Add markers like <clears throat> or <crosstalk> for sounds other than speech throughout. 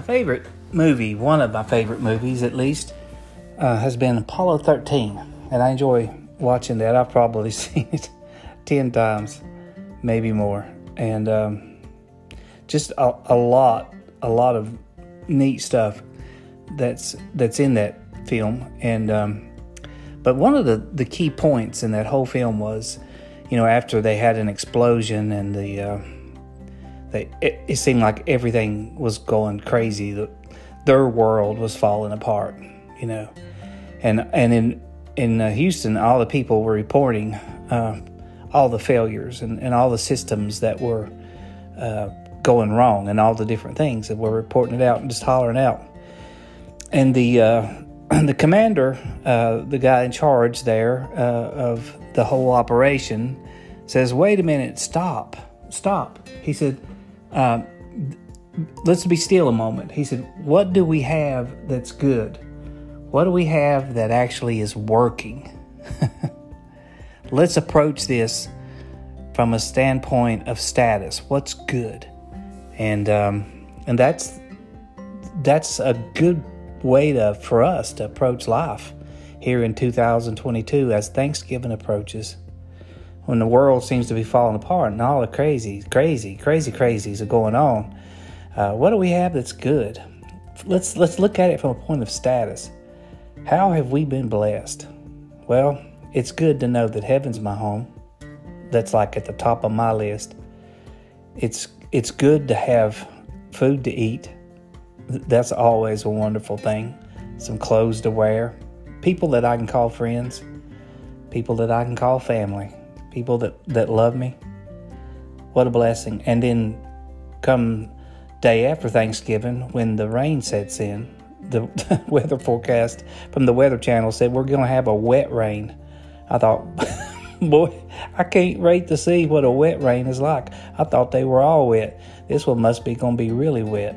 my favorite movie, one of my favorite movies at least, uh, has been Apollo 13. And I enjoy watching that. I've probably <laughs> seen it 10 times, maybe more. And um, just a, a lot, a lot of neat stuff that's that's in that film. And um, but one of the, the key points in that whole film was, you know, after they had an explosion and the uh, they it, it, seemed like everything was going crazy. The, their world was falling apart, you know, and and in in uh, Houston, all the people were reporting uh, all the failures and, and all the systems that were uh, going wrong and all the different things that were reporting it out and just hollering out. And the uh, <clears throat> the commander, uh, the guy in charge there uh, of the whole operation, says, "Wait a minute, stop, stop." He said, uh, "Let's be still a moment." He said, "What do we have that's good? What do we have that actually is working?" <laughs> Let's approach this from a standpoint of status. What's good, and um, and that's that's a good way to for us to approach life here in 2022 as Thanksgiving approaches. When the world seems to be falling apart and all the crazy, crazy, crazy crazies are going on, uh, what do we have that's good? Let's let's look at it from a point of status. How have we been blessed? Well, it's good to know that heaven's my home. That's like at the top of my list. It's it's good to have food to eat that's always a wonderful thing. Some clothes to wear, people that I can call friends, people that I can call family, people that, that love me. What a blessing. And then come day after Thanksgiving, when the rain sets in, the <laughs> weather forecast from the Weather Channel said we're going to have a wet rain. I thought, <laughs> boy, I can't wait to see what a wet rain is like. I thought they were all wet. This one must be going to be really wet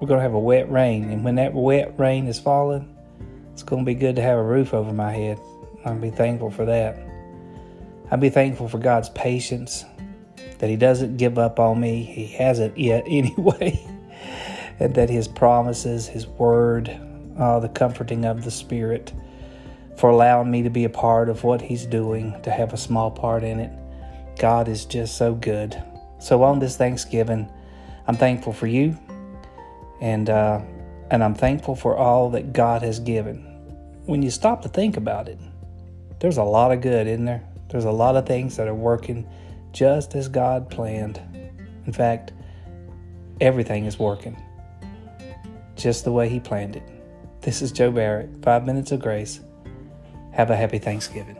we're going to have a wet rain. And when that wet rain is falling, it's going to be good to have a roof over my head. I'll be thankful for that. I'll be thankful for God's patience, that He doesn't give up on me. He hasn't yet, <laughs> anyway. and that His promises, His word, uh, the comforting of the Spirit, for allowing me to be a part of what He's doing, to have a small part in it. God is just so good. So on this Thanksgiving, I'm thankful for you and uh, and I'm thankful for all that God has given. When you stop to think about it, there's a lot of good in there. There's a lot of things that are working just as God planned. In fact, everything is working just the way He planned it. This is Joe Barrett, Five Minutes of Grace. Have a happy Thanksgiving.